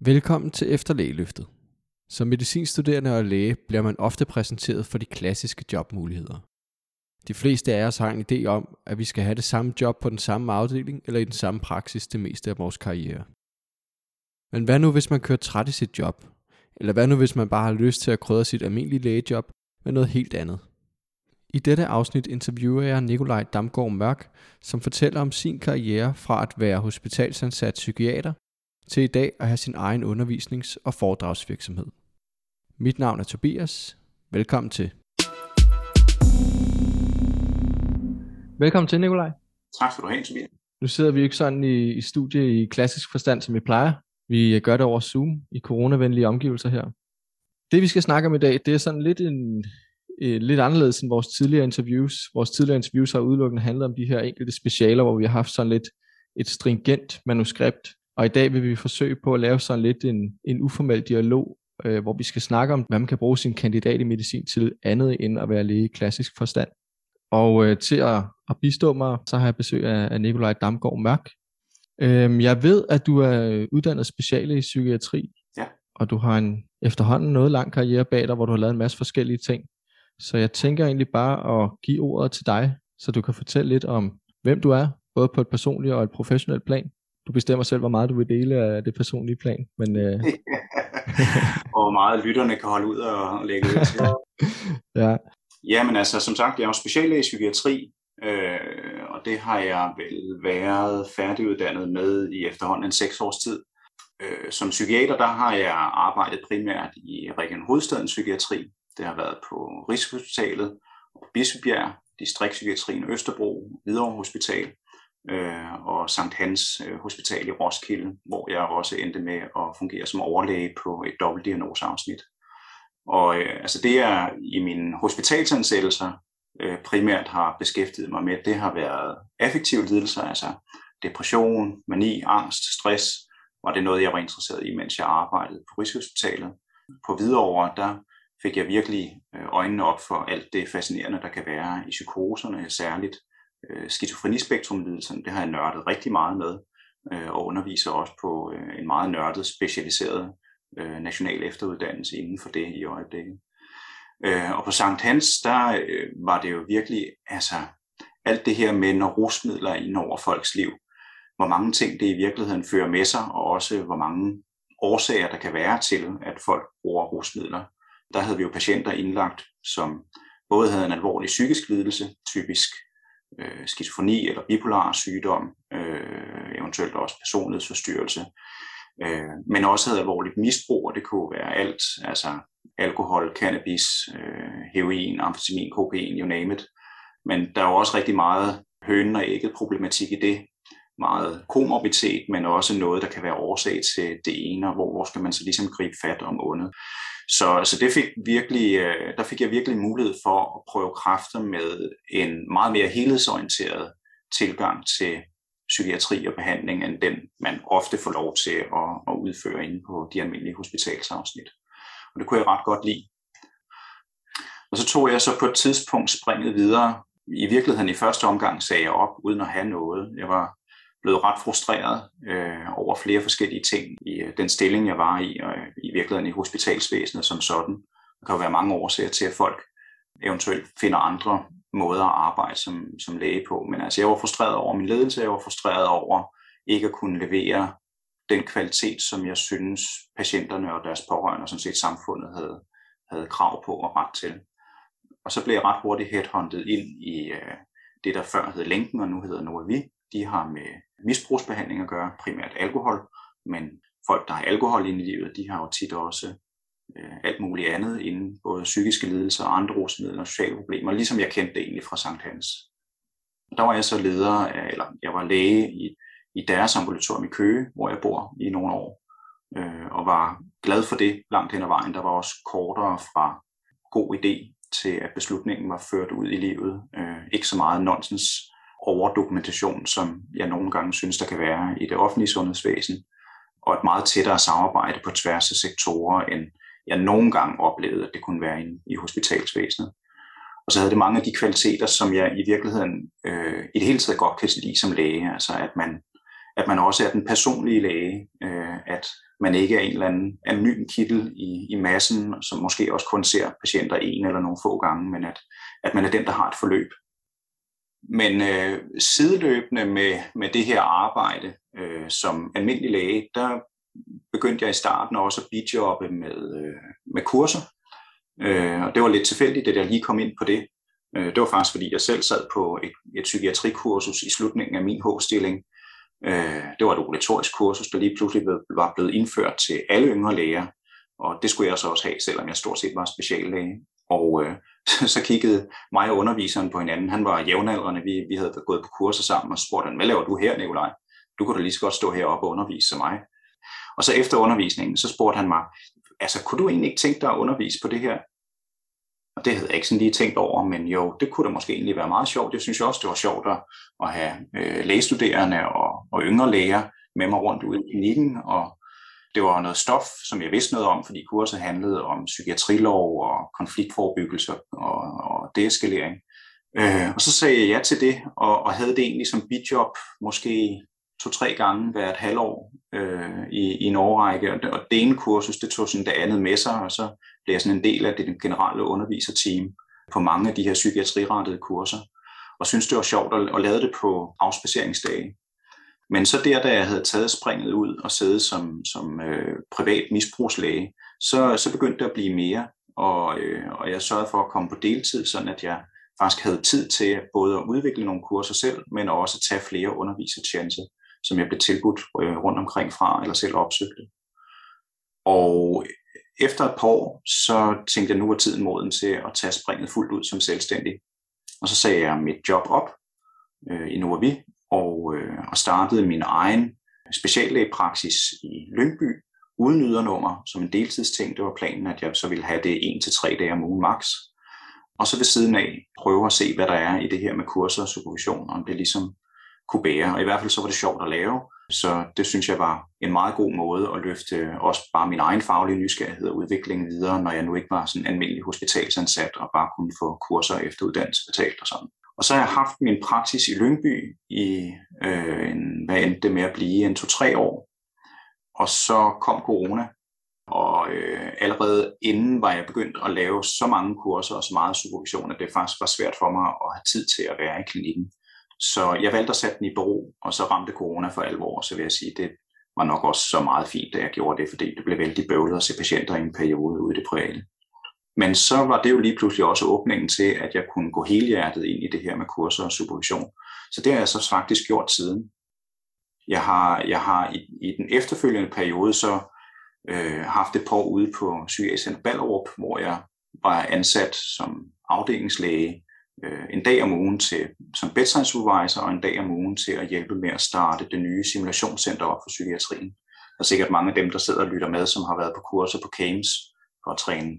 Velkommen til Efterlægeløftet. Som medicinstuderende og læge bliver man ofte præsenteret for de klassiske jobmuligheder. De fleste af os har en idé om, at vi skal have det samme job på den samme afdeling eller i den samme praksis det meste af vores karriere. Men hvad nu, hvis man kører træt i sit job? Eller hvad nu, hvis man bare har lyst til at krydre sit almindelige lægejob med noget helt andet? I dette afsnit interviewer jeg Nikolaj Damgaard Mørk, som fortæller om sin karriere fra at være hospitalsansat psykiater til i dag at have sin egen undervisnings- og foredragsvirksomhed. Mit navn er Tobias. Velkommen til. Velkommen til, Nikolaj. Tak skal du have, Tobias. Nu sidder vi ikke sådan i, i studie i klassisk forstand, som vi plejer. Vi gør det over Zoom i coronavenlige omgivelser her. Det vi skal snakke om i dag, det er sådan lidt en, eh, lidt anderledes end vores tidligere interviews. Vores tidligere interviews har udelukkende handlet om de her enkelte specialer, hvor vi har haft sådan lidt et stringent manuskript. Og i dag vil vi forsøge på at lave sådan lidt en, en uformel dialog, øh, hvor vi skal snakke om, hvad man kan bruge sin kandidat i medicin til andet end at være læge i klassisk forstand. Og øh, til at, at bistå mig, så har jeg besøg af, af Nikolaj Damgaard Mørk. Øhm, jeg ved, at du er uddannet speciale i psykiatri, Ja. og du har en efterhånden noget lang karriere bag dig, hvor du har lavet en masse forskellige ting. Så jeg tænker egentlig bare at give ordet til dig, så du kan fortælle lidt om, hvem du er, både på et personligt og et professionelt plan. Du bestemmer selv, hvor meget du vil dele af det personlige plan, men øh, og hvor meget lytterne kan holde ud og lægge ud til. ja, Jamen altså, som sagt, jeg er jo speciallæge i psykiatri, øh, og det har jeg vel været færdiguddannet med i efterhånden en seks års tid. Øh, som psykiater, der har jeg arbejdet primært i Region Hovedstadens Psykiatri. Det har været på Rigshospitalet, og på Bispebjerg, Distriktspsykiatrien Østerbro, Hvidovre Hospital øh, og Sankt Hans øh, Hospital i Roskilde, hvor jeg også endte med at fungere som overlæge på et dobbeltdiagnoseafsnit. Og øh, altså det jeg i mine hospitalsansættelser øh, primært har beskæftiget mig med, det har været affektive lidelser, altså depression, mani, angst, stress, og det er noget, jeg var interesseret i, mens jeg arbejdede på Rigshospitalet. På Hvidovre, der fik jeg virkelig øh, øjnene op for alt det fascinerende, der kan være i psykoserne, særligt øh. Det har jeg nørdet rigtig meget med, øh, og underviser også på øh, en meget nørdet, specialiseret øh, national efteruddannelse inden for det i øjeblikket. Øh, og på Sankt Hans, der øh, var det jo virkelig, altså alt det her med, når rusmidler er inde over folks liv, hvor mange ting det i virkeligheden fører med sig, og også hvor mange årsager der kan være til, at folk bruger rusmidler. Der havde vi jo patienter indlagt, som både havde en alvorlig psykisk lidelse, typisk øh, skizofreni eller bipolar sygdom, øh, eventuelt også personlighedsforstyrrelse, øh, men også havde alvorligt misbrug, og det kunne være alt, altså alkohol, cannabis, øh, heroin, amfetamin, kokain, you name it. Men der er jo også rigtig meget hønen og ægget problematik i det, meget komorbiditet, men også noget, der kan være årsag til det ene, og hvor, hvor skal man så ligesom gribe fat om ondet. Så, så det fik virkelig, øh, der fik jeg virkelig mulighed for at prøve kræfter med en meget mere helhedsorienteret tilgang til psykiatri og behandling, end den man ofte får lov til at, at udføre inde på de almindelige hospitalsafsnit. Og det kunne jeg ret godt lide. Og så tog jeg så på et tidspunkt springet videre. I virkeligheden i første omgang sagde jeg op, uden at have noget. Jeg var blevet ret frustreret øh, over flere forskellige ting i øh, den stilling, jeg var i, og øh, i virkeligheden i hospitalsvæsenet som sådan. Der kan jo være mange årsager til, at folk eventuelt finder andre måder at arbejde som, som læge på. Men altså, jeg var frustreret over min ledelse, jeg var frustreret over ikke at kunne levere den kvalitet, som jeg synes patienterne og deres pårørende og sådan set samfundet havde, havde krav på og ret til. Og så blev jeg ret hurtigt headhunted ind i øh, det, der før hed Lænken og nu hedder Noavi. De har med misbrugsbehandling at gøre, primært alkohol, men folk, der har alkohol inde i livet, de har jo tit også øh, alt muligt andet inden både psykiske lidelser, andre rusmidler og sociale problemer, ligesom jeg kendte det egentlig fra Sankt Hans. Der var jeg så leder, af, eller jeg var læge i, i deres ambulatorium i Køge, hvor jeg bor i nogle år, øh, og var glad for det langt hen ad vejen. Der var også kortere fra god idé til, at beslutningen var ført ud i livet. Øh, ikke så meget nonsens overdokumentation, som jeg nogle gange synes, der kan være i det offentlige sundhedsvæsen, og et meget tættere samarbejde på tværs af sektorer, end jeg nogle gange oplevede, at det kunne være i, i hospitalsvæsenet. Og så havde det mange af de kvaliteter, som jeg i virkeligheden øh, i det hele taget godt kan lide som læge, altså at man, at man også er den personlige læge, øh, at man ikke er en eller anden anonym kittel i, i massen, som måske også kun ser patienter en eller nogle få gange, men at, at man er den, der har et forløb. Men øh, sideløbende med, med det her arbejde øh, som almindelig læge, der begyndte jeg i starten også at bidjobbe med, øh, med kurser. Øh, og det var lidt tilfældigt, at jeg lige kom ind på det. Øh, det var faktisk, fordi jeg selv sad på et, et psykiatrikursus i slutningen af min H-stilling. Øh, det var et obligatorisk kursus, der lige pludselig var blevet indført til alle yngre læger. Og det skulle jeg så også have, selvom jeg stort set var speciallæge. Og øh, så kiggede mig og underviseren på hinanden. Han var jævnaldrende. Vi, vi havde gået på kurser sammen og spurgte han, hvad laver du her, Nikolaj? Du kunne da lige så godt stå heroppe og undervise som mig. Og så efter undervisningen, så spurgte han mig, altså kunne du egentlig ikke tænke dig at undervise på det her? Og det havde jeg ikke sådan lige tænkt over, men jo, det kunne da måske egentlig være meget sjovt. Jeg synes også, det var sjovt at, at have øh, lægestuderende og, og yngre læger med mig rundt ude i klinikken, og det var noget stof, som jeg vidste noget om, fordi kurset handlede om psykiatrilov og konfliktforebyggelse og, og deeskalering. Øh, og så sagde jeg ja til det, og, og havde det egentlig som bidjob, måske to-tre gange hvert halvår øh, i, i en årrække. Og og det ene kursus, det tog sådan det andet med sig, og så blev jeg sådan en del af det generelle underviserteam på mange af de her psykiatrirettede kurser. Og synes det var sjovt at, at lave det på afspaceringsdage. Men så der, da jeg havde taget springet ud og siddet som, som øh, privat misbrugslæge, så, så begyndte det at blive mere, og, øh, og jeg sørgede for at komme på deltid, sådan at jeg faktisk havde tid til både at udvikle nogle kurser selv, men også at tage flere undervisertjenester, som jeg blev tilbudt øh, rundt omkring fra, eller selv opsøgte. Og efter et par år, så tænkte jeg, nu er tiden moden til at tage springet fuldt ud som selvstændig. Og så sagde jeg mit job op øh, i Novavi, og, øh, og startede min egen speciallægepraksis i Lyngby, uden ydernummer, som en deltidsting. Det var planen, at jeg så ville have det en til tre dage om ugen max. Og så ved siden af prøve at se, hvad der er i det her med kurser og supervision, om det ligesom kunne bære. Og i hvert fald så var det sjovt at lave. Så det synes jeg var en meget god måde at løfte også bare min egen faglige nysgerrighed og udvikling videre, når jeg nu ikke var sådan almindelig hospitalsansat og bare kunne få kurser og efteruddannelse betalt og sådan. Og så har jeg haft min praksis i Lyngby i, øh, en, hvad endte det med at blive, en to-tre år. Og så kom corona, og øh, allerede inden var jeg begyndt at lave så mange kurser og så meget supervision, at det faktisk var svært for mig at have tid til at være i klinikken. Så jeg valgte at sætte den i bero, og så ramte corona for alvor, så vil jeg sige, det var nok også så meget fint, at jeg gjorde det, fordi det blev vældig bøvlet at se patienter i en periode ude i det private. Men så var det jo lige pludselig også åbningen til, at jeg kunne gå helhjertet ind i det her med kurser og supervision. Så det har jeg så faktisk gjort siden. Jeg har, jeg har i, i den efterfølgende periode så øh, haft et par ude på Sygehjælpscenter Ballerup, hvor jeg var ansat som afdelingslæge øh, en dag om ugen til, som bedside supervisor og en dag om ugen til at hjælpe med at starte det nye simulationscenter op for psykiatrien. Der er sikkert mange af dem, der sidder og lytter med, som har været på kurser på CAMES, for at træne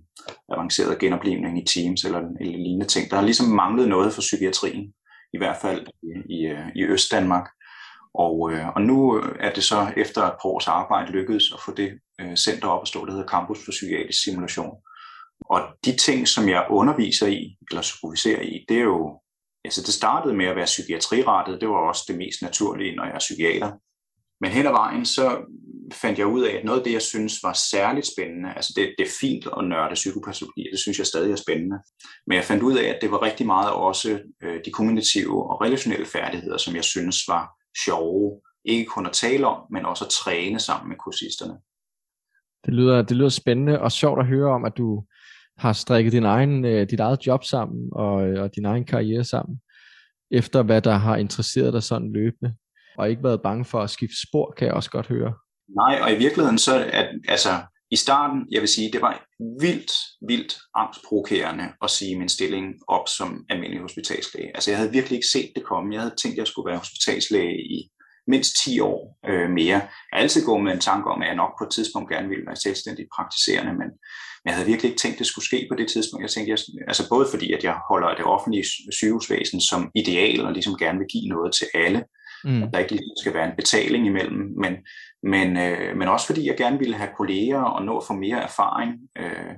avanceret genoplevning i Teams eller, eller lignende ting. Der har ligesom manglet noget for psykiatrien, i hvert fald i, i, øh, i Øst-Danmark. Og, øh, og nu øh, er det så efter et par års arbejde lykkedes at få det øh, center op at stå, der hedder Campus for Psykiatrisk Simulation. Og de ting, som jeg underviser i, eller superviserer i, det er jo, altså det startede med at være psykiatrirettet, det var også det mest naturlige, når jeg er psykiater. Men hen ad vejen, så fandt jeg ud af, at noget af det, jeg synes var særligt spændende, altså det, det er fint at nørde psykopatologi, det synes jeg stadig er spændende, men jeg fandt ud af, at det var rigtig meget også øh, de kommunikative og relationelle færdigheder, som jeg synes var sjove, ikke kun at tale om, men også at træne sammen med kursisterne. Det lyder, det lyder spændende og sjovt at høre om, at du har strikket din egen, øh, dit eget job sammen og, øh, og din egen karriere sammen, efter hvad der har interesseret dig sådan løbende, og ikke været bange for at skifte spor, kan jeg også godt høre. Nej, og i virkeligheden så, at altså, i starten, jeg vil sige, det var vildt, vildt angstprovokerende at sige min stilling op som almindelig hospitalslæge. Altså jeg havde virkelig ikke set det komme. Jeg havde tænkt, at jeg skulle være hospitalslæge i mindst 10 år øh, mere. Jeg har altid gået med en tanke om, at jeg nok på et tidspunkt gerne ville være selvstændig praktiserende, men jeg havde virkelig ikke tænkt, at det skulle ske på det tidspunkt. Jeg tænkte, jeg, altså både fordi, at jeg holder det offentlige sygehusvæsen som ideal, og ligesom gerne vil give noget til alle, mm. at der ikke ligesom skal være en betaling imellem, men, men, øh, men også fordi jeg gerne ville have kolleger og nå at få mere erfaring. Øh,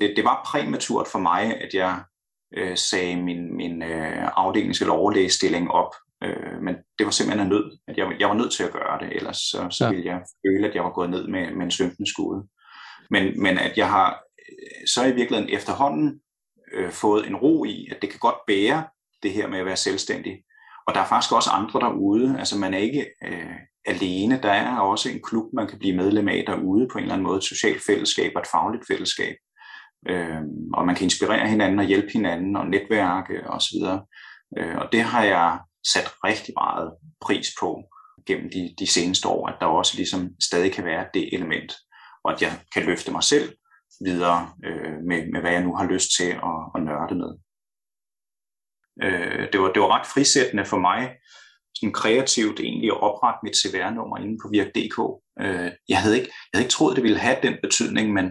det, det var præmaturt for mig, at jeg øh, sagde min, min øh, afdelings- eller overlægestilling op, øh, men det var simpelthen en nød, at jeg, jeg var nødt til at gøre det, ellers så, så ja. ville jeg føle, at jeg var gået ned med, med en synkende skude. Men, men at jeg har så i virkeligheden efterhånden øh, fået en ro i, at det kan godt bære det her med at være selvstændig. Og der er faktisk også andre derude, altså man er ikke øh, alene, der er også en klub, man kan blive medlem af derude på en eller anden måde, et socialt fællesskab og et fagligt fællesskab. Øh, og man kan inspirere hinanden og hjælpe hinanden og netværke osv. Øh, og det har jeg sat rigtig meget pris på gennem de, de seneste år, at der også ligesom stadig kan være det element, og at jeg kan løfte mig selv videre øh, med, med, hvad jeg nu har lyst til at, at nørde med. Øh, det, var, det var ret frisættende for mig, sådan kreativt egentlig at oprette mit CVR-nummer inde på Virk.dk. Øh, jeg, havde ikke, jeg havde ikke troet, det ville have den betydning, men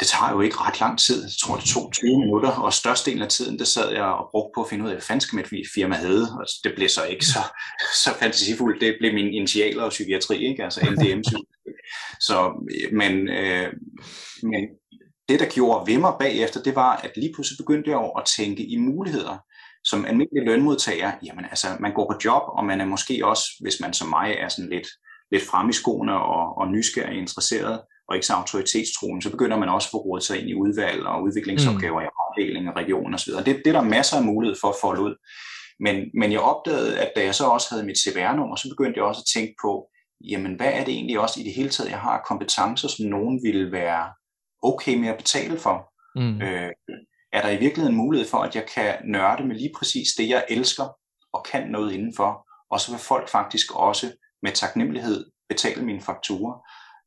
det tager jo ikke ret lang tid. Jeg tror, det tog 20 minutter, og størstedelen af tiden, det sad jeg og brugte på at finde ud af, hvad fanden skal mit firma havde. Og det blev så ikke så, så fantasifuldt. Det blev min initialer og psykiatri, ikke? altså LDM. så, øh, men, øh, men det, der gjorde ved mig bagefter, det var, at lige pludselig begyndte jeg at tænke i muligheder. Som almindelig lønmodtager, jamen altså, man går på job, og man er måske også, hvis man som mig er sådan lidt, lidt frem i skoene og, og nysgerrig interesseret, og ikke så autoritetstroen, så begynder man også at få rådet sig ind i udvalg og udviklingsopgaver mm. i afdeling og region osv. Det, det er der masser af mulighed for at folde ud. Men, men jeg opdagede, at da jeg så også havde mit CVR-nummer, så begyndte jeg også at tænke på, jamen hvad er det egentlig også i det hele taget, jeg har kompetencer, som nogen ville være okay med at betale for? Mm. Øh, er der i virkeligheden mulighed for, at jeg kan nørde med lige præcis det, jeg elsker og kan noget indenfor, og så vil folk faktisk også med taknemmelighed betale mine fakturer.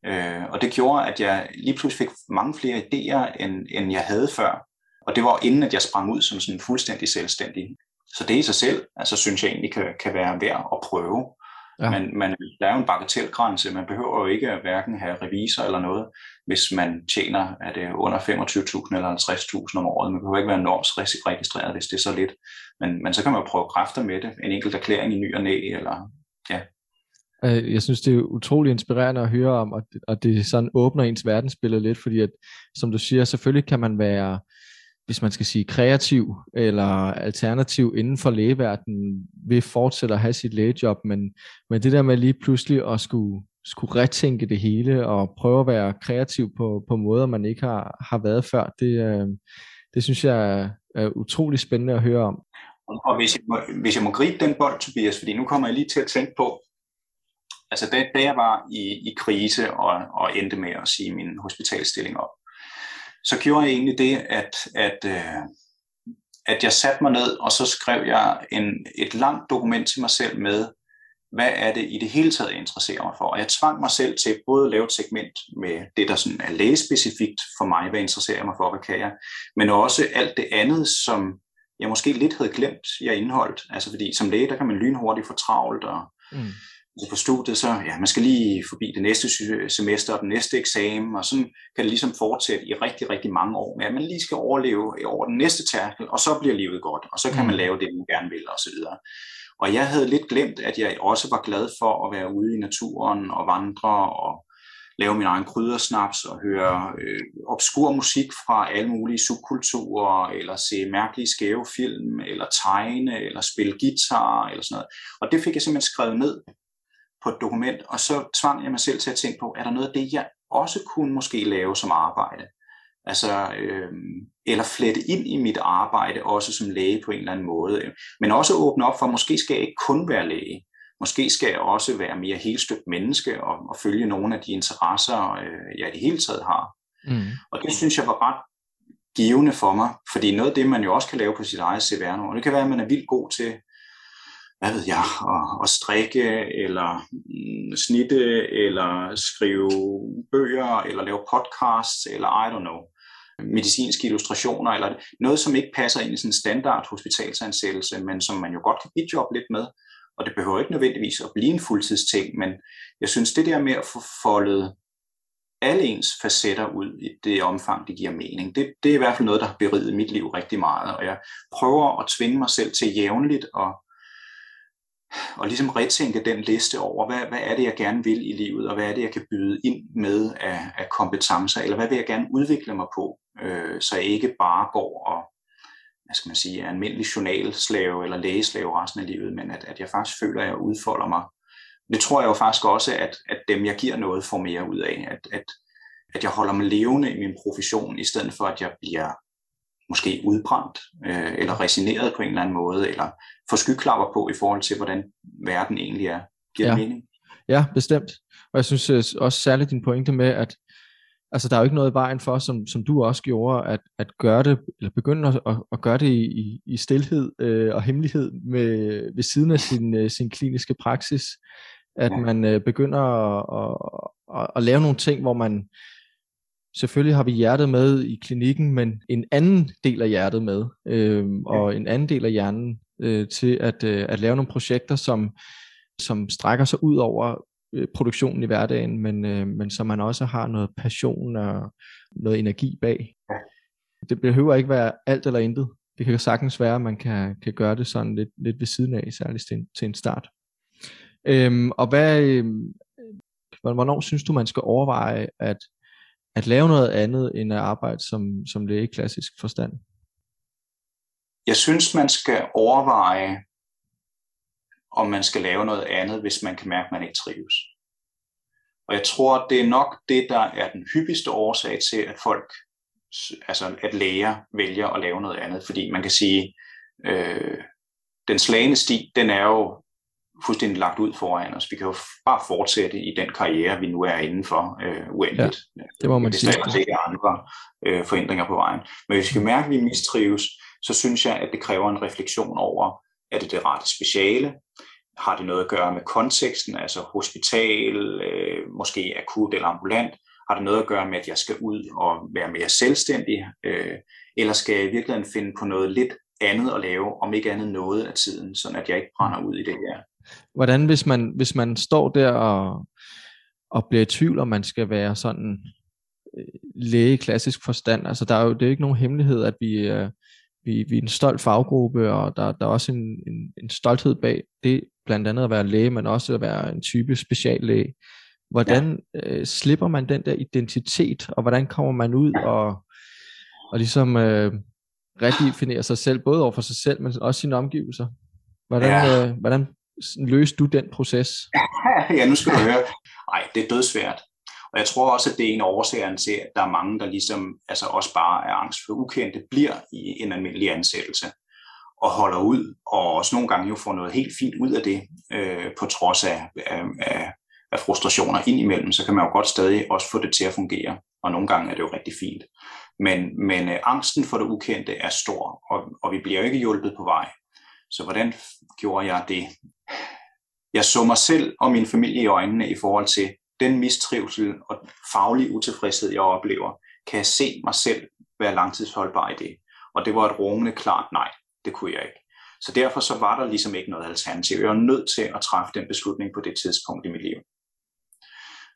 Øh, og det gjorde, at jeg lige pludselig fik mange flere idéer, end, end jeg havde før. Og det var inden, at jeg sprang ud som sådan fuldstændig selvstændig. Så det i sig selv, altså synes jeg egentlig kan, kan være værd at prøve. Ja. Men, men der er jo en bagatelgrænse. Man behøver jo ikke at hverken have revisor eller noget, hvis man tjener er det under 25.000 eller 50.000 om året. Man behøver ikke være registreret, hvis det er så lidt. Men, men så kan man prøve kræfter med det. En enkelt erklæring i ny og næ, eller ja, Øh, jeg synes, det er utrolig inspirerende at høre om, og det sådan åbner ens verdensbillede lidt, fordi at, som du siger, selvfølgelig kan man være, hvis man skal sige kreativ eller alternativ inden for lægeverdenen, vil fortsætte at have sit lægejob, men, men det der med lige pludselig at skulle, skulle retænke det hele og prøve at være kreativ på, på måder, man ikke har, har været før, det, øh, det synes jeg er, er utrolig spændende at høre om. Og hvis jeg, må, hvis jeg må gribe den bold, Tobias, fordi nu kommer jeg lige til at tænke på, Altså da, da jeg var i, i krise og, og endte med at sige min hospitalstilling op, så gjorde jeg egentlig det, at, at, øh, at jeg satte mig ned, og så skrev jeg en, et langt dokument til mig selv med, hvad er det i det hele taget, jeg interesserer mig for. Og jeg tvang mig selv til både at lave et segment med det, der sådan er lægespecifikt for mig, hvad interesserer jeg mig for, hvad kan jeg, men også alt det andet, som jeg måske lidt havde glemt, jeg indholdt. Altså fordi som læge, der kan man lynhurtigt få travlt, og mm altså på studiet, så ja, man skal lige forbi det næste semester og den næste eksamen, og sådan kan det ligesom fortsætte i rigtig, rigtig mange år med, at man lige skal overleve over den næste tærkel, og så bliver livet godt, og så kan man mm. lave det, man gerne vil, osv. Og jeg havde lidt glemt, at jeg også var glad for at være ude i naturen og vandre og lave min egen kryddersnaps og høre øh, obskur musik fra alle mulige subkulturer, eller se mærkelige skæve film, eller tegne, eller spille guitar, eller sådan noget. Og det fik jeg simpelthen skrevet ned på et dokument, og så tvang jeg mig selv til at tænke på, er der noget af det, jeg også kunne måske lave som arbejde? Altså, øh, eller flette ind i mit arbejde, også som læge på en eller anden måde. Men også åbne op for, at måske skal jeg ikke kun være læge. Måske skal jeg også være mere helstøbt menneske og, og følge nogle af de interesser, øh, jeg i det hele taget har. Mm. Og det synes jeg var ret givende for mig, fordi noget af det, man jo også kan lave på sit eget CVR-nummer, det kan være, at man er vildt god til hvad ved jeg, at, at strikke, eller mm, snitte, eller skrive bøger, eller lave podcasts, eller I don't know, medicinske illustrationer, eller noget, som ikke passer ind i sådan en standard hospitalsansættelse, men som man jo godt kan bidjobbe lidt med. Og det behøver ikke nødvendigvis at blive en fuldtidsting, men jeg synes, det der med at få foldet alle ens facetter ud i det omfang, det giver mening. Det, det er i hvert fald noget, der har beriget mit liv rigtig meget, og jeg prøver at tvinge mig selv til jævnligt at og ligesom retænke den liste over, hvad, hvad er det, jeg gerne vil i livet, og hvad er det, jeg kan byde ind med af, af kompetencer, eller hvad vil jeg gerne udvikle mig på, øh, så jeg ikke bare går og hvad skal man sige, er almindelig journalslave eller lægeslave resten af livet, men at, at jeg faktisk føler, at jeg udfolder mig. Det tror jeg jo faktisk også, at, at dem, jeg giver noget, får mere ud af. At, at, at jeg holder mig levende i min profession, i stedet for, at jeg bliver måske udbrændt, øh, eller resigneret på en eller anden måde, eller får skyklapper på i forhold til, hvordan verden egentlig er. Giver ja. mening? Ja, bestemt. Og jeg synes øh, også særligt din pointe med, at altså, der er jo ikke noget i vejen for, som, som du også gjorde, at, at gøre det, eller begynde at, at, at gøre det i, i, i stillhed øh, og hemmelighed med, ved siden af sin, øh, sin kliniske praksis. At ja. man øh, begynder at, at, at, at lave nogle ting, hvor man selvfølgelig har vi hjertet med i klinikken, men en anden del af hjertet med, øh, og en anden del af hjernen øh, til at, øh, at lave nogle projekter, som, som strækker sig ud over øh, produktionen i hverdagen, men, øh, men så man også har noget passion og noget energi bag. Det behøver ikke være alt eller intet. Det kan sagtens være, at man kan, kan gøre det sådan lidt, lidt ved siden af, særligt til en, til en start. Øhm, og hvad, øh, hvornår synes du, man skal overveje at, at lave noget andet end at arbejde som, som læge i klassisk forstand? Jeg synes, man skal overveje, om man skal lave noget andet, hvis man kan mærke, at man ikke trives. Og jeg tror, det er nok det, der er den hyppigste årsag til, at folk, altså at læger vælger at lave noget andet. Fordi man kan sige, øh, den slagende sti, den er jo fuldstændig lagt ud foran os. Vi kan jo bare fortsætte i den karriere, vi nu er indenfor øh, uendeligt. Ja, det må man sige. Hvis der ikke er andre øh, forhindringer på vejen. Men hvis vi kan mærke, at vi mistrives, så synes jeg, at det kræver en refleksion over, er det det rette speciale? Har det noget at gøre med konteksten, altså hospital, øh, måske akut eller ambulant? Har det noget at gøre med, at jeg skal ud og være mere selvstændig? Øh, eller skal jeg i virkeligheden finde på noget lidt andet at lave, om ikke andet noget af tiden, så at jeg ikke brænder ud i det her? Hvordan hvis man, hvis man står der og, og bliver i tvivl, om man skal være sådan øh, læge i klassisk forstand, altså der er jo det er ikke nogen hemmelighed, at vi, øh, vi, vi er en stolt faggruppe, og der, der er også en, en, en stolthed bag det, blandt andet at være læge, men også at være en type speciallæge. Hvordan ja. øh, slipper man den der identitet, og hvordan kommer man ud og, og ligesom øh, redefinerer sig selv, både over for sig selv, men også sine omgivelser? Hvordan, ja. øh, hvordan løste du den proces? ja, nu skal du høre. Nej, det er dødsvært. Og jeg tror også, at det er en årsag til, at der er mange, der ligesom altså også bare er angst for ukendte, bliver i en almindelig ansættelse og holder ud, og også nogle gange jo får noget helt fint ud af det, øh, på trods af, af, af, af frustrationer indimellem, så kan man jo godt stadig også få det til at fungere, og nogle gange er det jo rigtig fint. Men, men øh, angsten for det ukendte er stor, og, og vi bliver jo ikke hjulpet på vej. Så hvordan gjorde jeg det? Jeg så mig selv og min familie i øjnene i forhold til den mistrivsel og faglige utilfredshed, jeg oplever. Kan jeg se mig selv være langtidsholdbar i det? Og det var et rungende klart nej, det kunne jeg ikke. Så derfor så var der ligesom ikke noget alternativ. Jeg var nødt til at træffe den beslutning på det tidspunkt i mit liv.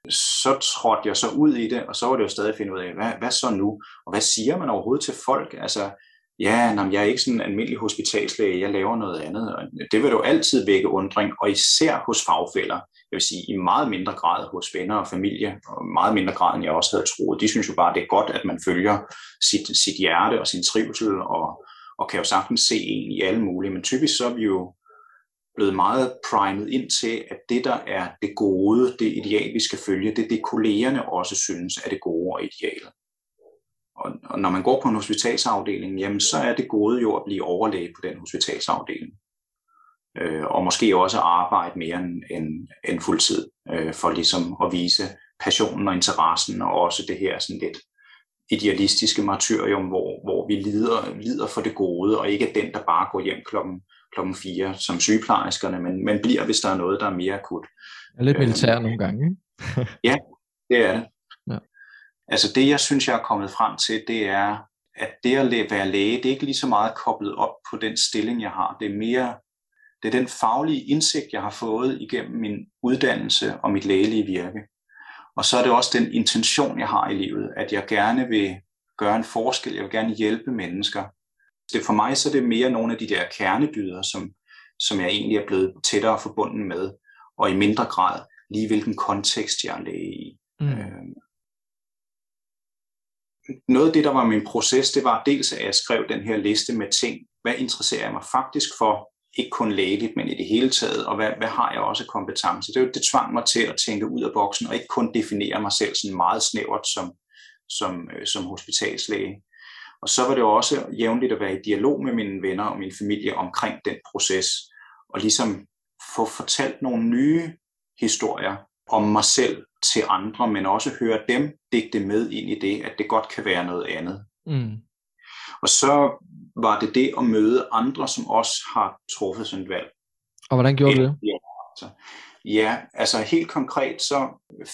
Så trådte jeg så ud i det, og så var det jo stadig at finde ud af, hvad, hvad så nu? Og hvad siger man overhovedet til folk? Altså, ja, nej, jeg er ikke sådan en almindelig hospitalslæge, jeg laver noget andet. Og det vil jo altid vække undring, og især hos fagfælder. Jeg vil sige, i meget mindre grad hos venner og familie, og meget mindre grad, end jeg også havde troet. De synes jo bare, det er godt, at man følger sit, sit hjerte og sin trivsel, og, og kan jo sagtens se en i alle mulige. Men typisk så er vi jo blevet meget primet ind til, at det, der er det gode, det ideal, vi skal følge, det er det, kollegerne også synes er det gode og idealet. Og, og når man går på en hospitalsafdeling, jamen så er det gode jo at blive overlæge på den hospitalsafdeling. Øh, og måske også arbejde mere end, end, end fuldtid, øh, for ligesom at vise passionen og interessen, og også det her sådan lidt idealistiske martyrium, hvor, hvor vi lider, lider for det gode, og ikke er den, der bare går hjem klokken, klokken fire som sygeplejerskerne, men, men bliver, hvis der er noget, der er mere akut. Er lidt militær øh, nogle gange, ja, det er det. Altså det, jeg synes, jeg er kommet frem til, det er, at det at være læge, det er ikke lige så meget koblet op på den stilling, jeg har. Det er mere det er den faglige indsigt, jeg har fået igennem min uddannelse og mit lægelige virke. Og så er det også den intention, jeg har i livet, at jeg gerne vil gøre en forskel, jeg vil gerne hjælpe mennesker. Det for mig så er det mere nogle af de der kernedyder, som, som jeg egentlig er blevet tættere forbundet med, og i mindre grad lige hvilken kontekst jeg er læge i. Mm. Øh, noget af det, der var min proces, det var dels, at jeg skrev den her liste med ting. Hvad interesserer jeg mig faktisk for? Ikke kun lægeligt, men i det hele taget. Og hvad, hvad har jeg også kompetence? Det, det tvang mig til at tænke ud af boksen, og ikke kun definere mig selv sådan meget snævert som, som, øh, som hospitalslæge. Og så var det også jævnligt at være i dialog med mine venner og min familie omkring den proces, og ligesom få fortalt nogle nye historier om mig selv til andre, men også høre dem digte med ind i det, at det godt kan være noget andet. Mm. Og så var det det at møde andre, som også har truffet sådan et valg. Og hvordan gjorde du det? Ja, Ja, altså helt konkret så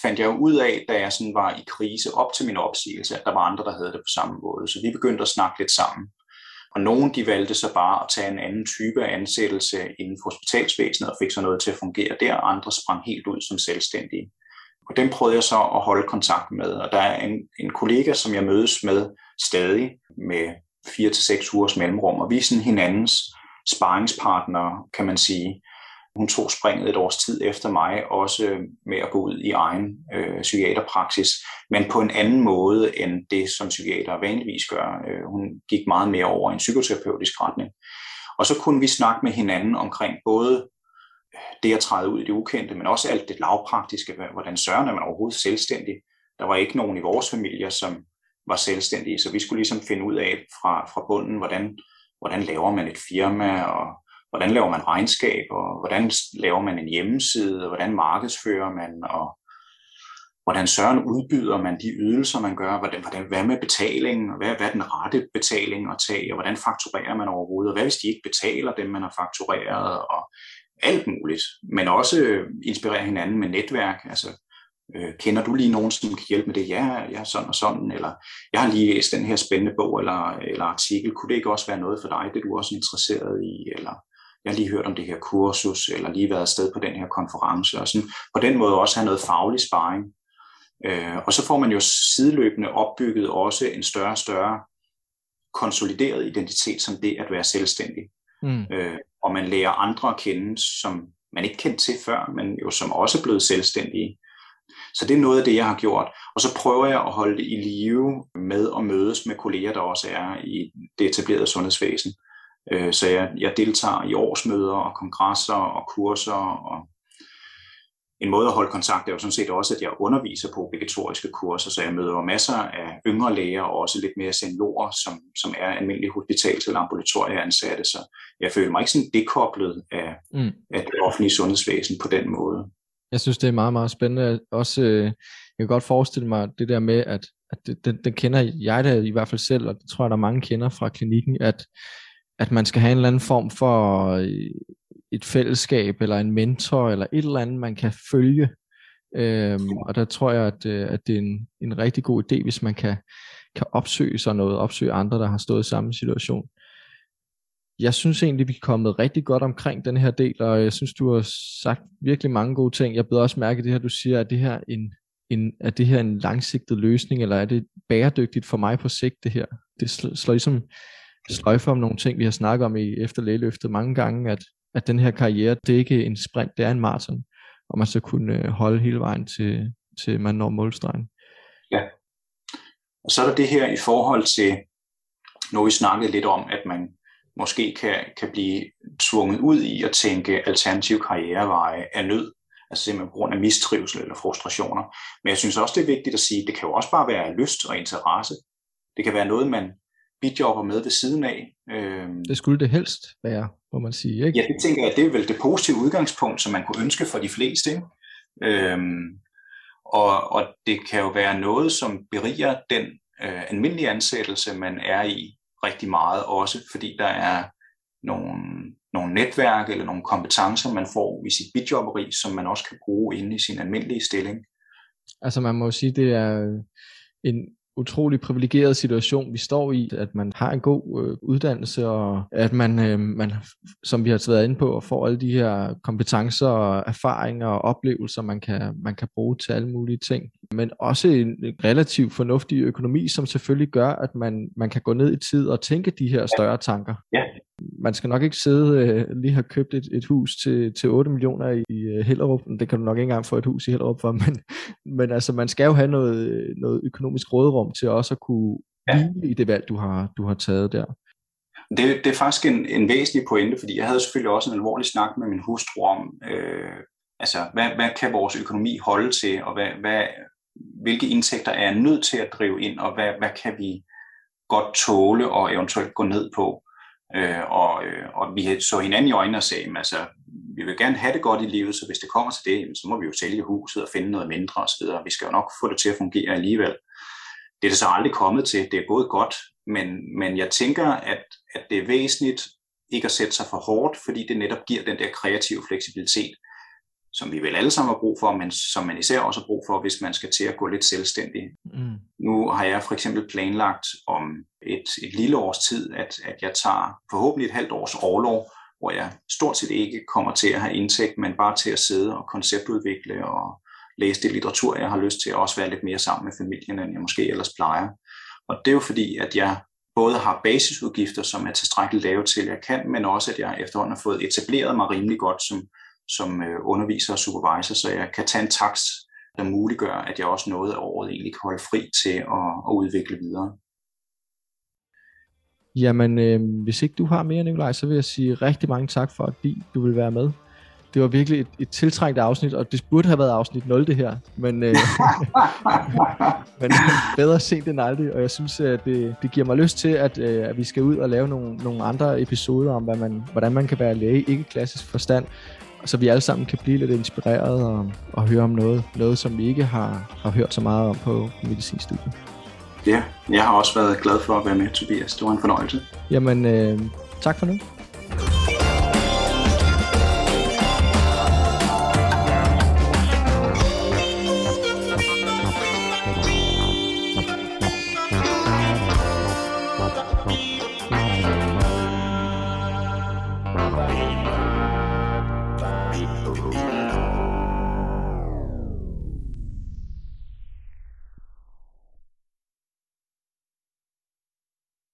fandt jeg jo ud af, da jeg sådan var i krise op til min opsigelse, at der var andre, der havde det på samme måde. Så vi begyndte at snakke lidt sammen. Og nogle de valgte så bare at tage en anden type af ansættelse inden for hospitalsvæsenet og fik så noget til at fungere der, og andre sprang helt ud som selvstændige. Og dem prøvede jeg så at holde kontakt med. Og der er en, en kollega, som jeg mødes med stadig med fire til seks ugers mellemrum, og vi er sådan hinandens sparringspartnere, kan man sige. Hun tog springet et års tid efter mig, også med at gå ud i egen øh, psykiaterpraksis, men på en anden måde end det, som psykiater vanligvis gør. Øh, hun gik meget mere over i en psykoterapeutisk retning. Og så kunne vi snakke med hinanden omkring både det at træde ud i det ukendte, men også alt det lavpraktiske, hvordan sørger man overhovedet selvstændig. Der var ikke nogen i vores familie, som var selvstændige, så vi skulle ligesom finde ud af fra, fra bunden, hvordan, hvordan laver man et firma, og hvordan laver man regnskab, og hvordan laver man en hjemmeside, og hvordan markedsfører man, og hvordan søren udbyder man de ydelser, man gør, hvordan, hvordan, hvad med betalingen, og hvad, hvad er den rette betaling at tage, og hvordan fakturerer man overhovedet, og hvad hvis de ikke betaler dem, man har faktureret, og alt muligt, men også inspirere hinanden med netværk, altså øh, kender du lige nogen, som kan hjælpe med det? Ja, jeg er sådan og sådan, eller jeg har lige læst den her spændende bog eller, eller artikel, kunne det ikke også være noget for dig, det er du også interesseret i, eller jeg har lige hørt om det her kursus, eller lige været afsted på den her konference, og sådan på den måde også have noget faglig sparring. Øh, og så får man jo sideløbende opbygget også en større og større konsolideret identitet som det at være selvstændig. Mm. Øh, og man lærer andre at kende, som man ikke kendte til før, men jo som også er blevet selvstændige. Så det er noget af det, jeg har gjort. Og så prøver jeg at holde det i live med at mødes med kolleger, der også er i det etablerede sundhedsvæsen. Øh, så jeg, jeg deltager i årsmøder og kongresser og kurser. Og en måde at holde kontakt er jo sådan set også, at jeg underviser på obligatoriske kurser, så jeg møder masser af yngre læger og også lidt mere seniorer, som, som er almindelige hospitals- eller ambulatorieansatte. Så jeg føler mig ikke sådan dekoblet af, mm. af det offentlige sundhedsvæsen på den måde. Jeg synes, det er meget, meget spændende. Også, øh, jeg kan godt forestille mig det der med, at, at det, den, den kender jeg da i hvert fald selv, og det tror jeg, der er mange kender fra klinikken, at at man skal have en eller anden form for øh, et fællesskab, eller en mentor, eller et eller andet, man kan følge. Øhm, og der tror jeg, at, øh, at det er en, en rigtig god idé, hvis man kan, kan opsøge sig noget, opsøge andre, der har stået i samme situation. Jeg synes egentlig, vi er kommet rigtig godt omkring den her del, og jeg synes, du har sagt virkelig mange gode ting. Jeg beder også mærke det her, du siger, at det her en, en, er det her en langsigtet løsning, eller er det bæredygtigt for mig på sigt, det her? Det slår ligesom sløjfe om nogle ting, vi har snakket om i efter lægeløftet mange gange, at, at den her karriere, det er ikke en sprint, det er en maraton, og man så kunne øh, holde hele vejen til, til man når målstregen. Ja. Og så er der det her i forhold til, nu vi snakkede lidt om, at man måske kan, kan blive tvunget ud i at tænke alternative karriereveje af nød, altså simpelthen på grund af mistrivsel eller frustrationer. Men jeg synes også, det er vigtigt at sige, at det kan jo også bare være lyst og interesse. Det kan være noget, man bidjobber med ved siden af. Øhm, det skulle det helst være, må man sige. Ikke? Ja, det tænker jeg, det er vel det positive udgangspunkt, som man kunne ønske for de fleste. Ikke? Øhm, og, og det kan jo være noget, som beriger den øh, almindelige ansættelse, man er i rigtig meget, også fordi der er nogle, nogle netværk eller nogle kompetencer, man får i sit bidjobberi, som man også kan bruge inde i sin almindelige stilling. Altså man må sige, det er en, utrolig privilegeret situation, vi står i, at man har en god øh, uddannelse, og at man, øh, man, som vi har været inde på, får alle de her kompetencer, og erfaringer og oplevelser, man kan, man kan bruge til alle mulige ting. Men også en relativt fornuftig økonomi, som selvfølgelig gør, at man, man kan gå ned i tid og tænke de her større tanker. Ja. Man skal nok ikke sidde øh, lige have købt et, et hus til, til 8 millioner i, øh, Hellerup. Det kan du nok ikke engang få et hus i Hellerup for, men, men altså, man skal jo have noget, noget økonomisk råderum til også at kunne ja. i det valg, du har, du har taget der? Det, det er faktisk en, en væsentlig pointe, fordi jeg havde selvfølgelig også en alvorlig snak med min hustru om, øh, altså hvad, hvad kan vores økonomi holde til, og hvad, hvad, hvilke indtægter er jeg nødt til at drive ind, og hvad, hvad kan vi godt tåle og eventuelt gå ned på. Øh, og, øh, og vi så hinanden i øjnene og sagde, altså, vi vil gerne have det godt i livet, så hvis det kommer til det, så må vi jo sælge huset og finde noget mindre osv. Vi skal jo nok få det til at fungere alligevel. Det er det så aldrig kommet til. Det er gået godt, men, men jeg tænker, at, at det er væsentligt ikke at sætte sig for hårdt, fordi det netop giver den der kreative fleksibilitet, som vi vel alle sammen har brug for, men som man især også har brug for, hvis man skal til at gå lidt selvstændig. Mm. Nu har jeg for eksempel planlagt om et, et lille års tid, at, at jeg tager forhåbentlig et halvt års overlov, hvor jeg stort set ikke kommer til at have indtægt, men bare til at sidde og konceptudvikle og læse det litteratur, jeg har lyst til, at også være lidt mere sammen med familien, end jeg måske ellers plejer. Og det er jo fordi, at jeg både har basisudgifter, som er tilstrækkeligt lave til, at jeg kan, men også at jeg efterhånden har fået etableret mig rimelig godt som, som øh, underviser og supervisor, så jeg kan tage en takst, der muliggør, at jeg også noget af året egentlig kan holde fri til at, at udvikle videre. Jamen, øh, hvis ikke du har mere, Nikolaj, så vil jeg sige rigtig mange tak for, at du vil være med. Det var virkelig et, et tiltrængt afsnit, og det burde have været afsnit 0 det her, men, øh, men bedre sent end aldrig, og jeg synes, at det, det giver mig lyst til, at, øh, at vi skal ud og lave nogle, nogle andre episoder om, hvad man, hvordan man kan være læge i ikke-klassisk forstand, så vi alle sammen kan blive lidt inspireret og, og høre om noget, noget som vi ikke har, har hørt så meget om på, medicinstudiet. Ja, jeg har også været glad for at være med, Tobias. Det var en fornøjelse. Jamen, øh, tak for nu.